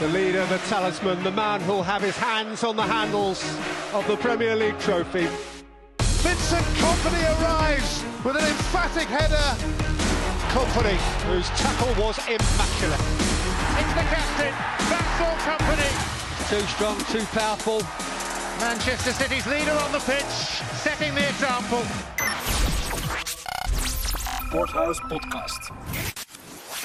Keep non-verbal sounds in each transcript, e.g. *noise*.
The leader, the talisman, the man who'll have his hands on the handles of the Premier League trophy. Vincent Company arrives with an emphatic header. Company, whose tackle was immaculate. It's the captain, that's all Company. Too strong, too powerful. Manchester City's leader on the pitch, setting the example. Sporthouse Podcast.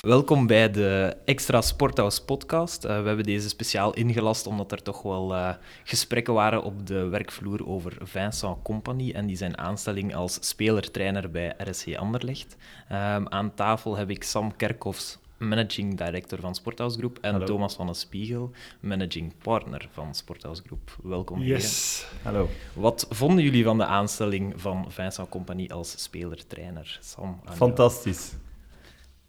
Welkom bij de Extra Sporthouse podcast. Uh, we hebben deze speciaal ingelast omdat er toch wel uh, gesprekken waren op de werkvloer over Vincent Company en die zijn aanstelling als speler-trainer bij RSC Anderlecht. Um, aan tafel heb ik Sam Kerkhoffs, managing director van Sporthouse Groep, en Hallo. Thomas van den Spiegel, managing partner van Sporthouse Groep. Welkom. Yes. heren. Hallo. Wat vonden jullie van de aanstelling van Vincent Company als speler-trainer? Sam. Fantastisch.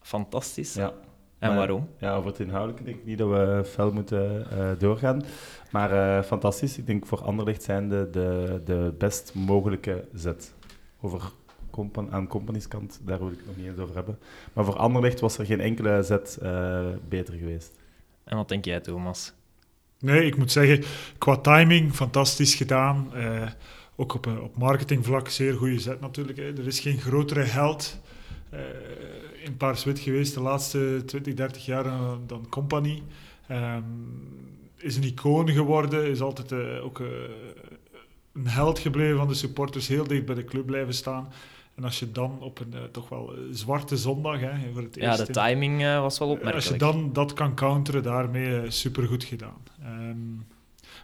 Fantastisch. Ja. En Maar, waarom? Ja, over het inhoudelijke denk ik niet dat we fel moeten eh, doorgaan. Maar eh, fantastisch. Ik denk voor Anderlecht zijn de, de, de best mogelijke zet. Over compan aan Company's kant, daar wil ik het nog niet eens over hebben. Maar voor Anderlecht was er geen enkele zet eh, beter geweest. En wat denk jij, Thomas? Nee, ik moet zeggen, qua timing fantastisch gedaan. Eh, ook op, op marketingvlak zeer goede zet natuurlijk. Hè. Er is geen grotere held eh, in Paars-Wit geweest de laatste 20, 30 jaar dan, dan Company. Ehm, is een icoon geworden, is altijd eh, ook eh, een held gebleven van de supporters, heel dicht bij de club blijven staan. En als je dan op een eh, toch wel eh, zwarte zondag, hè, voor het Ja, eerst de in- timing eh, was wel als je opmerkelijk. dan dat kan counteren, daarmee supergoed gedaan. Ehm,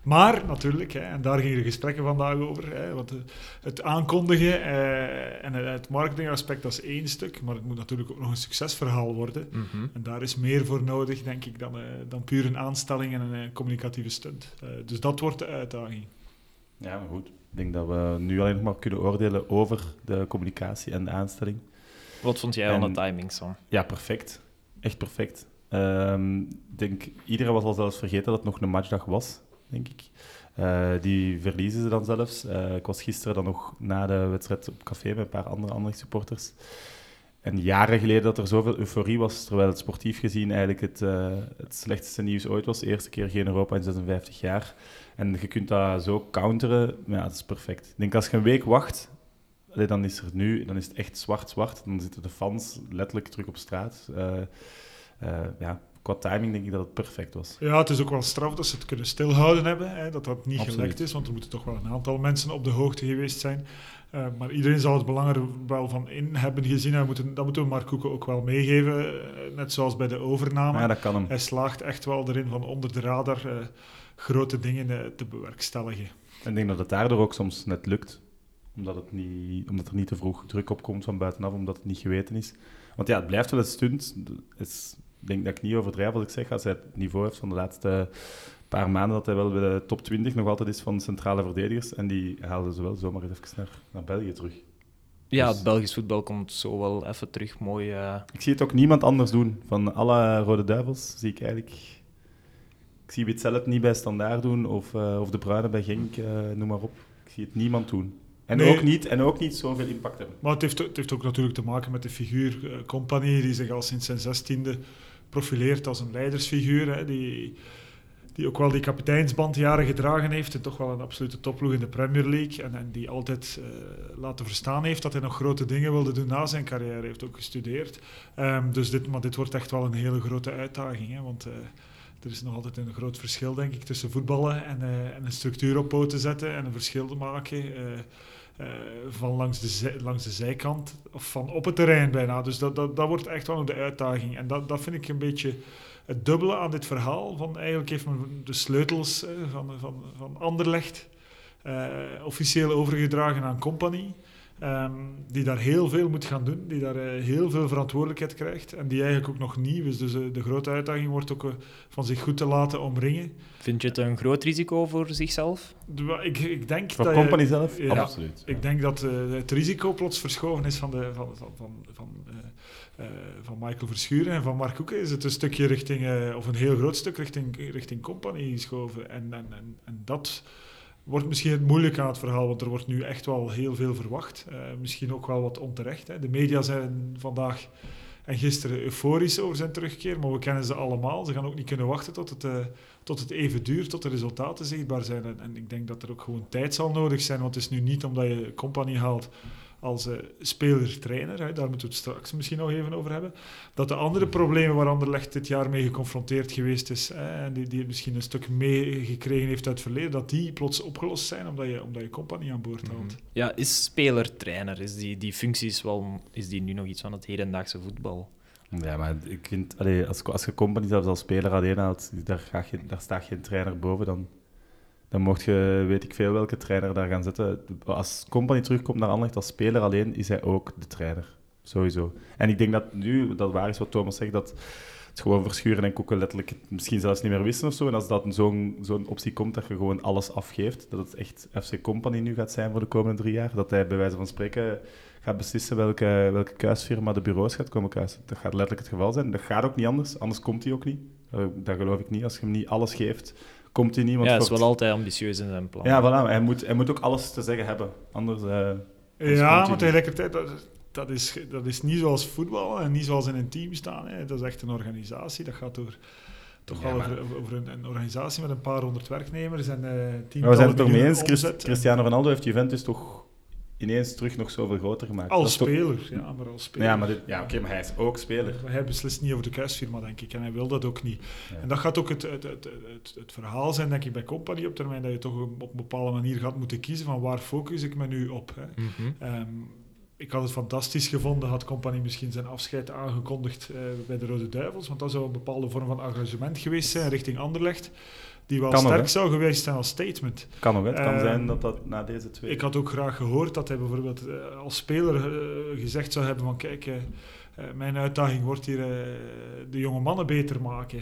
maar natuurlijk, hè, en daar gingen de gesprekken vandaag over, hè, want eh, het aankondigen eh, en het marketingaspect dat is één stuk, maar het moet natuurlijk ook nog een succesverhaal worden. Mhm. En daar is meer voor nodig, denk ik, dan, eh, dan puur een aanstelling en een eh, communicatieve stunt. Eh, dus dat wordt de uitdaging. Ja, maar goed. Ik denk dat we nu alleen nog maar kunnen oordelen over de communicatie en de aanstelling. Wat vond jij van de timing, Sam? Ja, perfect. Echt perfect. Ehm, ik denk, iedereen was al zelfs vergeten dat het nog een matchdag was, denk ik. Eh, die verliezen ze dan zelfs. Eh, ik was gisteren dan nog na de wedstrijd op café met een paar andere andere supporters. En jaren geleden dat er zoveel euforie was, terwijl het sportief gezien eigenlijk het, eh, het slechtste nieuws ooit was. Eerste keer geen Europa in 56 jaar. En je kunt dat zo counteren, ja, dat is perfect. Ik denk, als je een week wacht, dan is er nu, dan is het echt zwart-zwart. Dan zitten de fans letterlijk terug op straat. Ja, qua timing denk ik dat het perfect was. Ja, het is ook wel straf dat ze het kunnen stilhouden hebben. Hè, dat dat niet Absoluut. gelekt is, want er moeten toch wel een aantal mensen op de hoogte geweest zijn. Eh, maar iedereen zal het belang er wel van in hebben gezien. En we moeten, dat moeten we Mark Koeken ook wel meegeven. eh, net zoals bij de overname. Ja, dat kan hem. Hij slaagt echt wel erin van onder de radar eh, grote dingen te bewerkstelligen. En ik denk dat het daardoor ook soms net lukt. Omdat, het niet, omdat er niet te vroeg druk op komt van buitenaf, omdat het niet geweten is. Want ja, het blijft wel een stunt. Het is, denk dat ik niet overdrijf als ik zeg, als hij het niveau heeft van de laatste paar maanden, dat hij wel bij de top 20 nog altijd is van centrale verdedigers. En die haalden ze wel zomaar even naar, naar België terug. Ja, Dus- het Belgisch voetbal komt zo wel even terug mooi. eh, Ik zie het ook niemand anders doen. Van alle Rode Duivels zie ik eigenlijk... Ik zie Witzel niet bij Standaard doen, of, eh, of De Bruyne bij Genk, eh, noem maar op. Ik zie het niemand doen. En, Nee. ook, niet, en ook niet zoveel impact hebben. Maar het heeft, het heeft ook natuurlijk te maken met de figuur Compagnie, die zich al sinds zijn zestiende profileert als een leidersfiguur. Hè, die, die ook wel die kapiteinsband jaren gedragen heeft en toch wel een absolute topploeg in de Premier League. En, en die altijd eh, laten verstaan heeft dat hij nog grote dingen wilde doen na zijn carrière. Heeft ook gestudeerd. Ehm, dus dit, maar dit wordt echt wel een hele grote uitdaging. Hè, want eh, er is nog altijd een groot verschil, denk ik, tussen voetballen en, eh, en een structuur op poten zetten en een verschil te maken. Eh, van langs de, langs de zijkant of van op het terrein bijna. Dus dat, dat, dat wordt echt wel de uitdaging. En dat, dat vind ik een beetje het dubbele aan dit verhaal. Van eigenlijk heeft men de sleutels eh, van, van, van Anderlecht eh, officieel overgedragen aan Company. Ehm, die daar heel veel moet gaan doen, die daar eh, heel veel verantwoordelijkheid krijgt en die eigenlijk ook nog nieuw is. Dus eh, de grote uitdaging wordt ook eh, van zich goed te laten omringen. Vind je het een groot risico voor zichzelf? De- Ik, ik denk Voor dat Company je, zelf? ja. Absoluut. ik denk dat het risico plots verschoven is van, de, van, van, van, van, eh, eh, van Michael Verschuren en van Mark Hoeken. Is het een stukje richting, of een heel groot stuk richting, richting Company geschoven. En, en, en, en dat wordt misschien het moeilijke aan het verhaal, want er wordt nu echt wel heel veel verwacht. Eh, misschien ook wel wat onterecht. Hè. De media zijn vandaag en gisteren euforisch over zijn terugkeer, maar we kennen ze allemaal. Ze gaan ook niet kunnen wachten tot het, uh, tot het even duurt, tot de resultaten zichtbaar zijn. En, en, ik denk dat er ook gewoon tijd zal nodig zijn, want het is nu niet omdat je compagnie haalt als uh, speler-trainer, daar moeten we het straks misschien nog even over hebben, dat de andere problemen waar Anderlecht dit jaar mee geconfronteerd geweest is, hè, en die, die misschien een stuk meegekregen heeft uit het verleden, dat die plots opgelost zijn omdat je, omdat je compagnie aan boord haalt. Mm Ja, is speler-trainer, is die, die functie is, wel, is die nu nog iets van het hedendaagse voetbal? Ja, maar ik vind, allee, als, als je compagnie zelfs als speler alleen haalt, daar, ga je, daar staat geen trainer boven, dan dan mocht je, weet ik veel welke trainer daar gaan zetten. Als Company terugkomt naar Anderlecht als speler alleen, is hij ook de trainer. Sowieso. En ik denk dat nu, dat waar is wat Thomas zegt, dat het gewoon verschuren en koeken letterlijk misschien zelfs niet meer wisten of zo. En als dat zo'n zo'n optie komt dat je gewoon alles afgeeft, dat het echt FC Company nu gaat zijn voor de komende drie jaar, dat hij bij wijze van spreken gaat beslissen welke, welke kuisfirma de bureaus gaat komen kuisen. Dat gaat letterlijk het geval zijn. Dat gaat ook niet anders, anders komt hij ook niet. Dat geloof ik niet. Als je hem niet alles geeft, komt hij niemand Ja, hij is wel altijd ambitieus in zijn plan. Ja, voilà. Hij moet, hij moet ook alles te zeggen hebben. Anders, uh, anders Ja, maar tegelijkertijd, dat, dat, is, dat is niet zoals voetbal en niet zoals in een team staan. Hè. Dat is echt een organisatie. Dat gaat door toch wel over, over een, een, organisatie met een paar honderd werknemers en uh, tien We zijn het toch mee eens, Cristiano Ronaldo heeft Juventus toch ineens terug nog zoveel groter gemaakt. Als speler, ja, maar als speler. Ja, maar, dit, ja, oké, maar hij is ook speler. Maar hij beslist niet over de kuisfirma, denk ik, en hij wil dat ook niet. En dat gaat ook het, het, het, het, het verhaal zijn, denk ik, bij Company op termijn, dat je toch op een bepaalde manier gaat moeten kiezen van waar focus ik me nu op. Hè. Mm um, ik had het fantastisch gevonden, had Company misschien zijn afscheid aangekondigd uh, bij de Rode Duivels, want dat zou een bepaalde vorm van engagement geweest zijn richting Anderlecht die wel sterk zou geweest zijn als statement. Kan ook, het kan zijn ehm, dat dat na deze twee... Ik had ook graag gehoord dat hij bijvoorbeeld uh, als speler uh, gezegd zou hebben van kijk, uh, mijn uitdaging wordt hier de jonge mannen beter maken.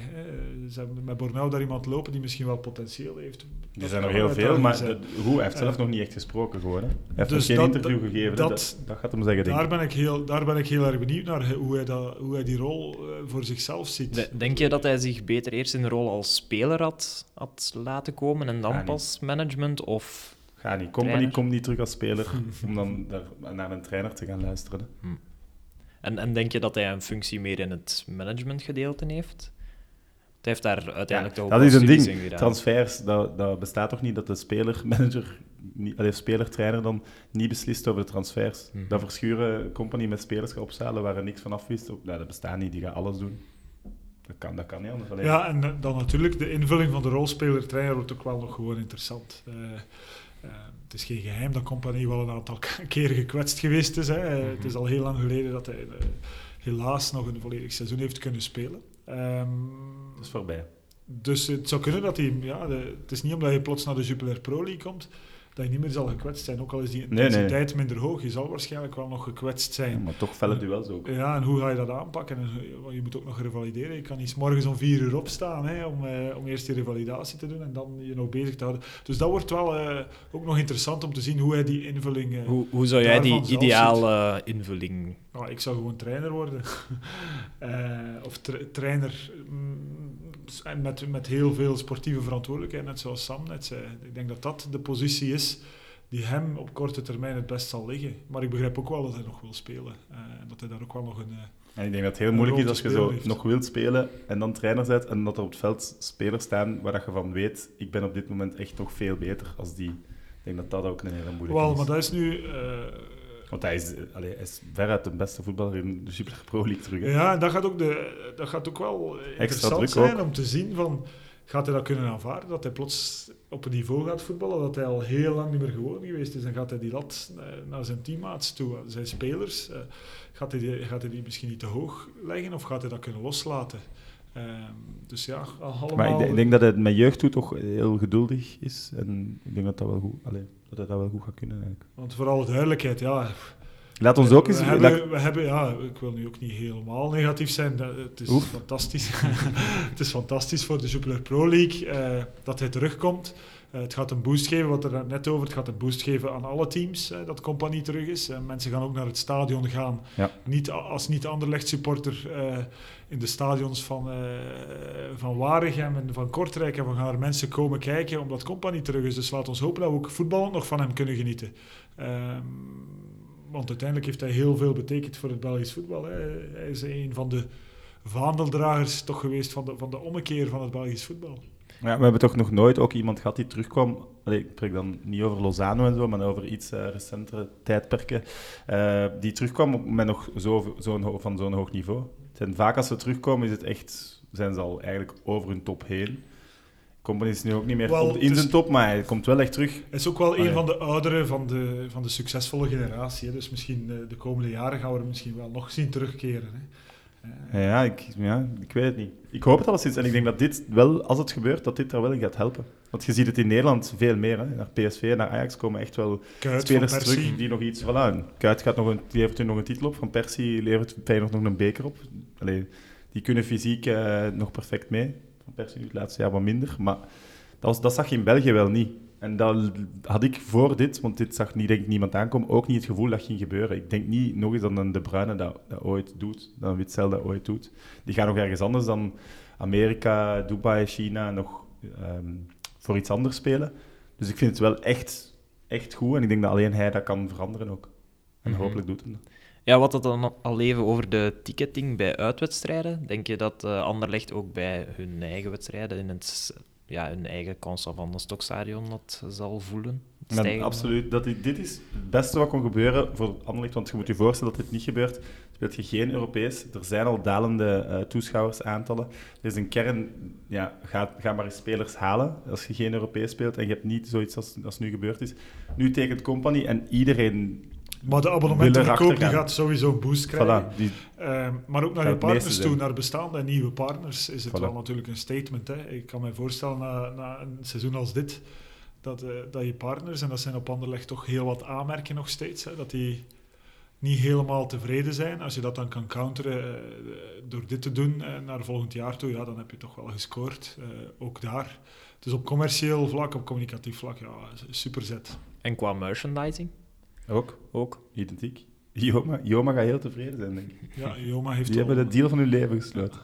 ze hebben met Bornau daar iemand lopen die misschien wel potentieel heeft. Er zijn er heel veel, maar de, hoe, hij heeft zelf nog niet echt gesproken gewoon. Hè? Hij heeft dus nog geen interview gegeven, dat, dat, dat, gaat hem zeggen, daar Ben ik heel, daar ben ik heel erg benieuwd naar, hoe hij, dat, hoe hij die rol voor zichzelf ziet. Denk je dat hij zich beter eerst in de rol als speler had, had laten komen en dan pas management? Of Ga niet. Company komt niet terug als speler *laughs* om dan naar een trainer te gaan luisteren. Hm. En, en denk je dat hij een functie meer in het managementgedeelte heeft? Het heeft daar uiteindelijk ja, toch Dat is een ding. Transfers, dat, dat bestaat toch niet dat de speler-manager, *laughs* de speler-trainer dan niet beslist over de transfers. Mm Dat verschuren company met spelers gaat opzalen waar er niks van afwist. Nou, dat bestaat niet, die gaat alles doen. Dat kan, dat kan niet anders. Alleen. Ja, en dan natuurlijk de invulling van de rolspeler-trainer wordt ook wel nog gewoon interessant. Uh, uh, het is geen geheim dat Compagnie wel een aantal *laughs* keren gekwetst geweest is. Hè. Mm -hmm. Het is al heel lang geleden dat hij uh, helaas nog een volledig seizoen heeft kunnen spelen. Um, dat is voorbij. Dus het zou kunnen dat hij... Ja, de, het is niet omdat je plots naar de Jupiler Pro League komt dat je niet meer zal gekwetst zijn. Ook al is die intensiteit minder hoog, je zal waarschijnlijk wel nog gekwetst zijn. maar toch felle duels ook. Ja, en hoe ga je dat aanpakken? En, je moet ook nog revalideren. Je kan niet morgens om vier uur opstaan hè, om, eh, om eerst die revalidatie te doen en dan je nog bezig te houden. Dus dat wordt wel uh, ook nog interessant om te zien hoe hij die invulling... Uh, hoe, hoe zou jij die ideale invulling... Nou, ik zou gewoon trainer worden. *laughs* of tra trainer... En met, met heel veel sportieve verantwoordelijkheid, net zoals Sam net zei. Ik denk dat dat de positie is die hem op korte termijn het best zal liggen. Maar ik begrijp ook wel dat hij nog wil spelen. Uh, en dat hij daar ook wel nog een. Uh, en ik denk dat het heel moeilijk is als je zo nog wilt spelen en dan trainer bent en dat er op het veld spelers staan waar je van weet, ik ben op dit moment echt nog veel beter als die. Ik denk dat dat ook een hele moeilijke wel, is. Maar dat is nu... Uh, want hij is, allee, hij is veruit de beste voetballer in de Super Pro League terug. Hè? Ja, dat gaat ook, de, dat gaat ook wel interessant zijn om te zien van... Gaat hij dat kunnen aanvaarden? Dat hij plots op een niveau gaat voetballen dat hij al heel lang niet meer gewoon geweest is. En gaat hij die lat eh, naar zijn teammaats toe, zijn spelers? Uh, gaat, hij die, gaat hij die misschien niet te hoog leggen of gaat hij dat kunnen loslaten? Uh, dus ja, allemaal... Maar ik, denk dat hij met jeugd toe toch heel geduldig is. En ik denk dat dat wel goed... Allez dat dat wel goed gaat kunnen eigenlijk. Want voor alle duidelijkheid, ja... Laat ons ook eens... We hebben, we hebben, ja, ik wil nu ook niet helemaal negatief zijn. Het is fantastisch. *laughs* het is fantastisch voor de Jupiler Pro League uh, dat hij terugkomt. Uh, het gaat een boost geven, wat er net over, het gaat een boost geven aan alle teams, uh, dat Compagnie terug is. Uh, mensen gaan ook naar het stadion gaan. Ja. Niet, als niet-Anderlecht supporter in de stadions van, van Waregem en van Kortrijk. En we gaan er mensen komen kijken omdat Compagnie terug is. Dus laat ons hopen dat we ook voetbal nog van hem kunnen genieten. Ehm, want uiteindelijk heeft hij heel veel betekend voor het Belgisch voetbal. Hè. Hij is een van de vaandeldragers toch geweest van de, van de ommekeer van het Belgisch voetbal. Ja, we hebben toch nog nooit ook iemand gehad die terugkwam. Allee, ik spreek dan niet over Lozano en zo, maar over iets uh, recentere tijdperken. Uh, die terugkwam met nog zo, zo van zo'n hoog niveau. En vaak als ze terugkomen, is het echt, zijn ze al eigenlijk over hun top heen. Company is nu ook niet meer in zijn top, maar hij komt wel echt terug. Hij is ook wel Allee. een van de ouderen van de, van de succesvolle generatie. Hè. Dus misschien eh, de komende jaren gaan we hem misschien wel nog zien terugkeren. Hè. Ja, ik, ja, ik weet het niet. Ik hoop het alleszins. En ik denk dat dit wel, als het gebeurt, dat dit er wel in gaat helpen. Want je ziet het in Nederland veel meer. Hè. Naar PSV naar Ajax komen echt wel Kuit spelers terug die nog iets... Voilà, Kuit gaat nog een, die levert nu nog een titel op. Van Persie levert Feyenoord nog een beker op. Allee, die kunnen fysiek eh, nog perfect mee. Van Persie nu het laatste jaar wat minder. Maar dat, was, dat zag je in België wel niet. En dat had ik voor dit, want dit zag niet, denk ik, niemand aankomen, ook niet het gevoel dat ging gebeuren. Ik denk niet nog eens dat een De Bruyne dat, dat ooit doet, dat een Witzel dat ooit doet. Die gaan nog ergens anders dan Amerika, Dubai, China nog ehm, voor iets anders spelen. Dus ik vind het wel echt, echt goed en ik denk dat alleen hij dat kan veranderen ook. En Mhm. hopelijk doet hij dat. Ja, wat het dan al even over de ticketing bij uitwedstrijden. Denk je dat eh Anderlecht ook bij hun eigen wedstrijden in het, ja, hun eigen Constant van de Stokstadion dat zal voelen? Stijgen? absoluut. Dat, dit is het beste wat kon gebeuren voor Anderlecht, want je moet je voorstellen dat dit niet gebeurt. Speelt je geen Europees. Er zijn al dalende eh, toeschouwersaantallen. Er is een kern, ja, ga, ga maar eens spelers halen als je geen Europees speelt en je hebt niet zoiets als, als nu gebeurd is. Nu tekent Company en iedereen, Maar de abonnementenverkoop die gaat sowieso een boost krijgen. voilà, die, Ehm, maar ook naar je partners toe, zijn. naar bestaande en nieuwe partners, is het Voilà. wel natuurlijk een statement. Hè. Ik kan me voorstellen, na, na een seizoen als dit, dat, eh, dat je partners, en dat zijn op Anderlecht toch heel wat aanmerken nog steeds, hè, dat die niet helemaal tevreden zijn. Als je dat dan kan counteren eh, door dit te doen eh, naar volgend jaar toe, ja, dan heb je toch wel gescoord. eh, ook daar. Dus op commercieel vlak, op communicatief vlak, ja, super zet. En qua merchandising ook, ook? identiek. Joma, Joma gaat heel tevreden zijn, denk ik. Ja, Joma heeft Die wel- hebben de deal van hun leven gesloten.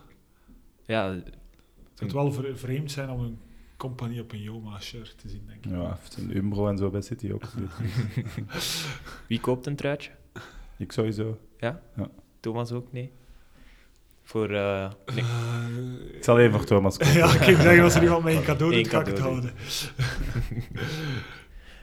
Ja, Het zou wel vre- vreemd zijn om een compagnie op een Joma-shirt te zien, denk ik. Ja, heeft een Umbro en zo bij City ook. *laughs* wie koopt een truitje? ik sowieso. Thomas ook? Nee? Voor... eh, nee. Ik zal even voor Thomas komen. *laughs* Ja, ik kan zeggen, als er iemand mij een cadeau doet, ga ik het houden. *laughs*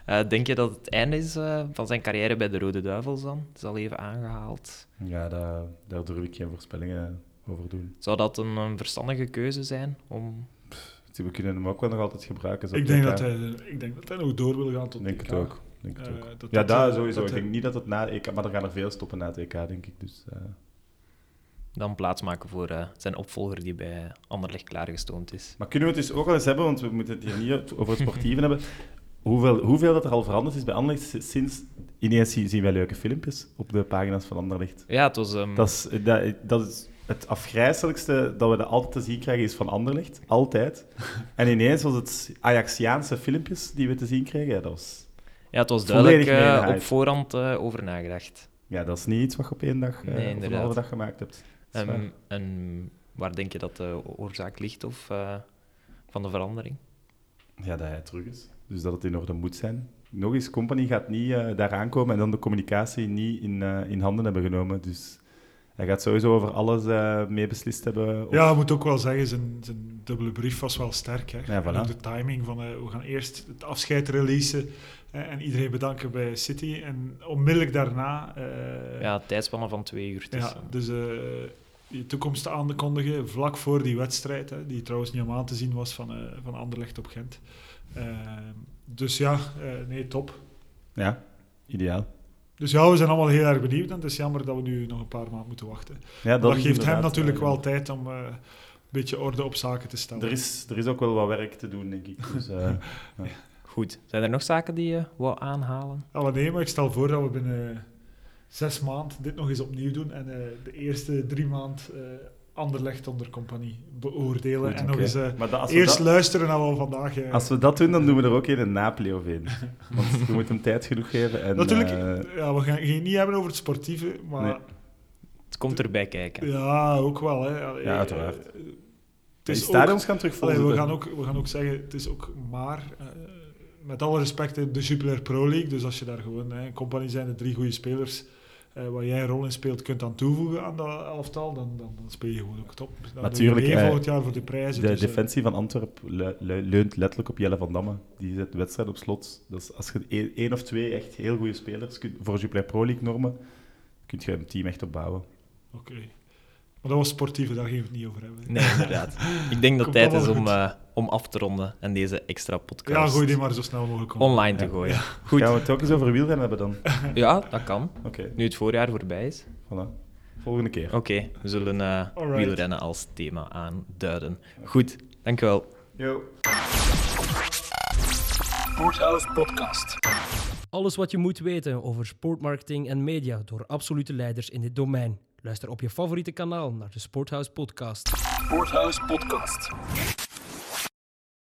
Eh, denk je dat het einde is eh, van zijn carrière bij de Rode Duivels dan? Het is al even aangehaald. Ja, daar, daar durf ik geen voorspellingen over doen. Zou dat een, een verstandige keuze zijn om... We kunnen hem ook wel nog altijd gebruiken. zo Ik denk, dat hij, ik denk dat hij nog door wil gaan tot denk EK. het ook. Denk het Eh, ook. dat ja, dat, daar sowieso. dat ik hij- denk niet dat het na EK... Maar er gaan er veel stoppen na het EK, denk ik. Dus, eh, dan plaatsmaken voor eh, zijn opvolger die bij Anderlecht klaargestoomd is. Maar kunnen we het dus ook wel eens hebben, want we moeten het hier niet over het sportieve *laughs* hebben. Hoeveel, hoeveel dat er al veranderd is bij Anderlecht sinds... Ineens zien wij leuke filmpjes op de pagina's van Anderlecht. Ja, het was... ehm, Dat is, dat, dat is het afgrijzelijkste dat we dat altijd te zien krijgen, is van Anderlecht. Altijd. *laughs* En ineens was het Ajaxiaanse filmpjes die we te zien kregen. Ja, dat, was, ja, het was duidelijk eh, op voorhand eh, over nagedacht. ja, dat is niet iets wat je op één dag, Nee, eh, of een halve dag gemaakt hebt. Waar. En, waar denk je dat de oorzaak ligt of, eh, van de verandering? Ja, dat hij terug is. Dus dat het in orde moet zijn. Nog eens, Company gaat niet eh, daar aankomen en dan de communicatie niet in, eh, in handen hebben genomen. Dus hij gaat sowieso over alles eh mee beslist hebben. Of- Ja, ik moet ook wel zeggen, zijn, zijn dubbele brief was wel sterk. Hè. Ja, voilà. En ook de timing van, we gaan eerst het afscheid releasen en iedereen bedanken bij City. En onmiddellijk daarna... eh, Ja, tijdspannen van twee uur. Dus, Ja, dus eh, je toekomst aankondigen vlak voor die wedstrijd, hè, die trouwens niet om aan te zien was van, eh van Anderlecht op Gent. Eh, dus ja, eh, nee, top. Ja, ideaal. Dus ja, we zijn allemaal heel erg benieuwd en het is jammer dat we nu nog een paar maanden moeten wachten. Ja, Dat, geeft hem natuurlijk eh, wel tijd om eh, een beetje orde op zaken te stellen. Er is, er is ook wel wat werk te doen, denk ik. Dus, eh, *laughs* Goed. Zijn er nog zaken die je wou aanhalen? Nee, maar ik stel voor dat we binnen zes maanden dit nog eens opnieuw doen en eh, de eerste drie maanden eh Anderlecht onder compagnie beoordelen. Goed, en nog oké. eens eh, eerst dat, luisteren naar wat we vandaag... eh, als we dat doen, dan doen we er ook een in Napoli of een. Want we moeten hem tijd genoeg geven. En, Natuurlijk, eh, ja, we gaan het niet hebben over het sportieve, maar Nee. Het komt erbij kijken. ja, ook wel. Hè. Allee, Ja, uiteraard. Het die is stadions ook, gaan terug allee, vol we, gaan ook, we gaan ook zeggen, het is ook maar eh, met alle respect de Jupiler Pro League. Dus als je daar gewoon, hè, in compagnie zijn de drie goede spelers uh, waar jij een rol in speelt, kunt aan toevoegen aan dat elftal, dan, dan, dan speel je gewoon ook top. Dan Natuurlijk. Uh, volgend jaar voor de prijzen. De dus, defensie van Antwerpen leunt letterlijk op Jelle van Damme. Die zet de wedstrijd op slot. Dus als je één of twee echt heel goede spelers kunt, voor Jupiler Pro League normen, kun je een team echt opbouwen. Oké. Okay. Maar dat was sportieve, daar we het niet over hebben. Nee, inderdaad. *laughs* Ik denk dat het tijd is om, uh, om af te ronden en deze extra podcast ja, gooi die maar zo snel mogelijk online te gooien. Ja. Goed. Gaan we het ook eens over wielrennen hebben dan? *laughs* ja, dat kan. Okay. Nu het voorjaar voorbij is. Voilà. Volgende keer. Oké, okay, we zullen uh, wielrennen als thema aanduiden. Goed, dankjewel. Yo. Sporthouse Podcast. Alles wat je moet weten over sportmarketing en media door absolute leiders in dit domein. Luister op je favoriete kanaal naar de Sporthouse Podcast. Sporthouse Podcast.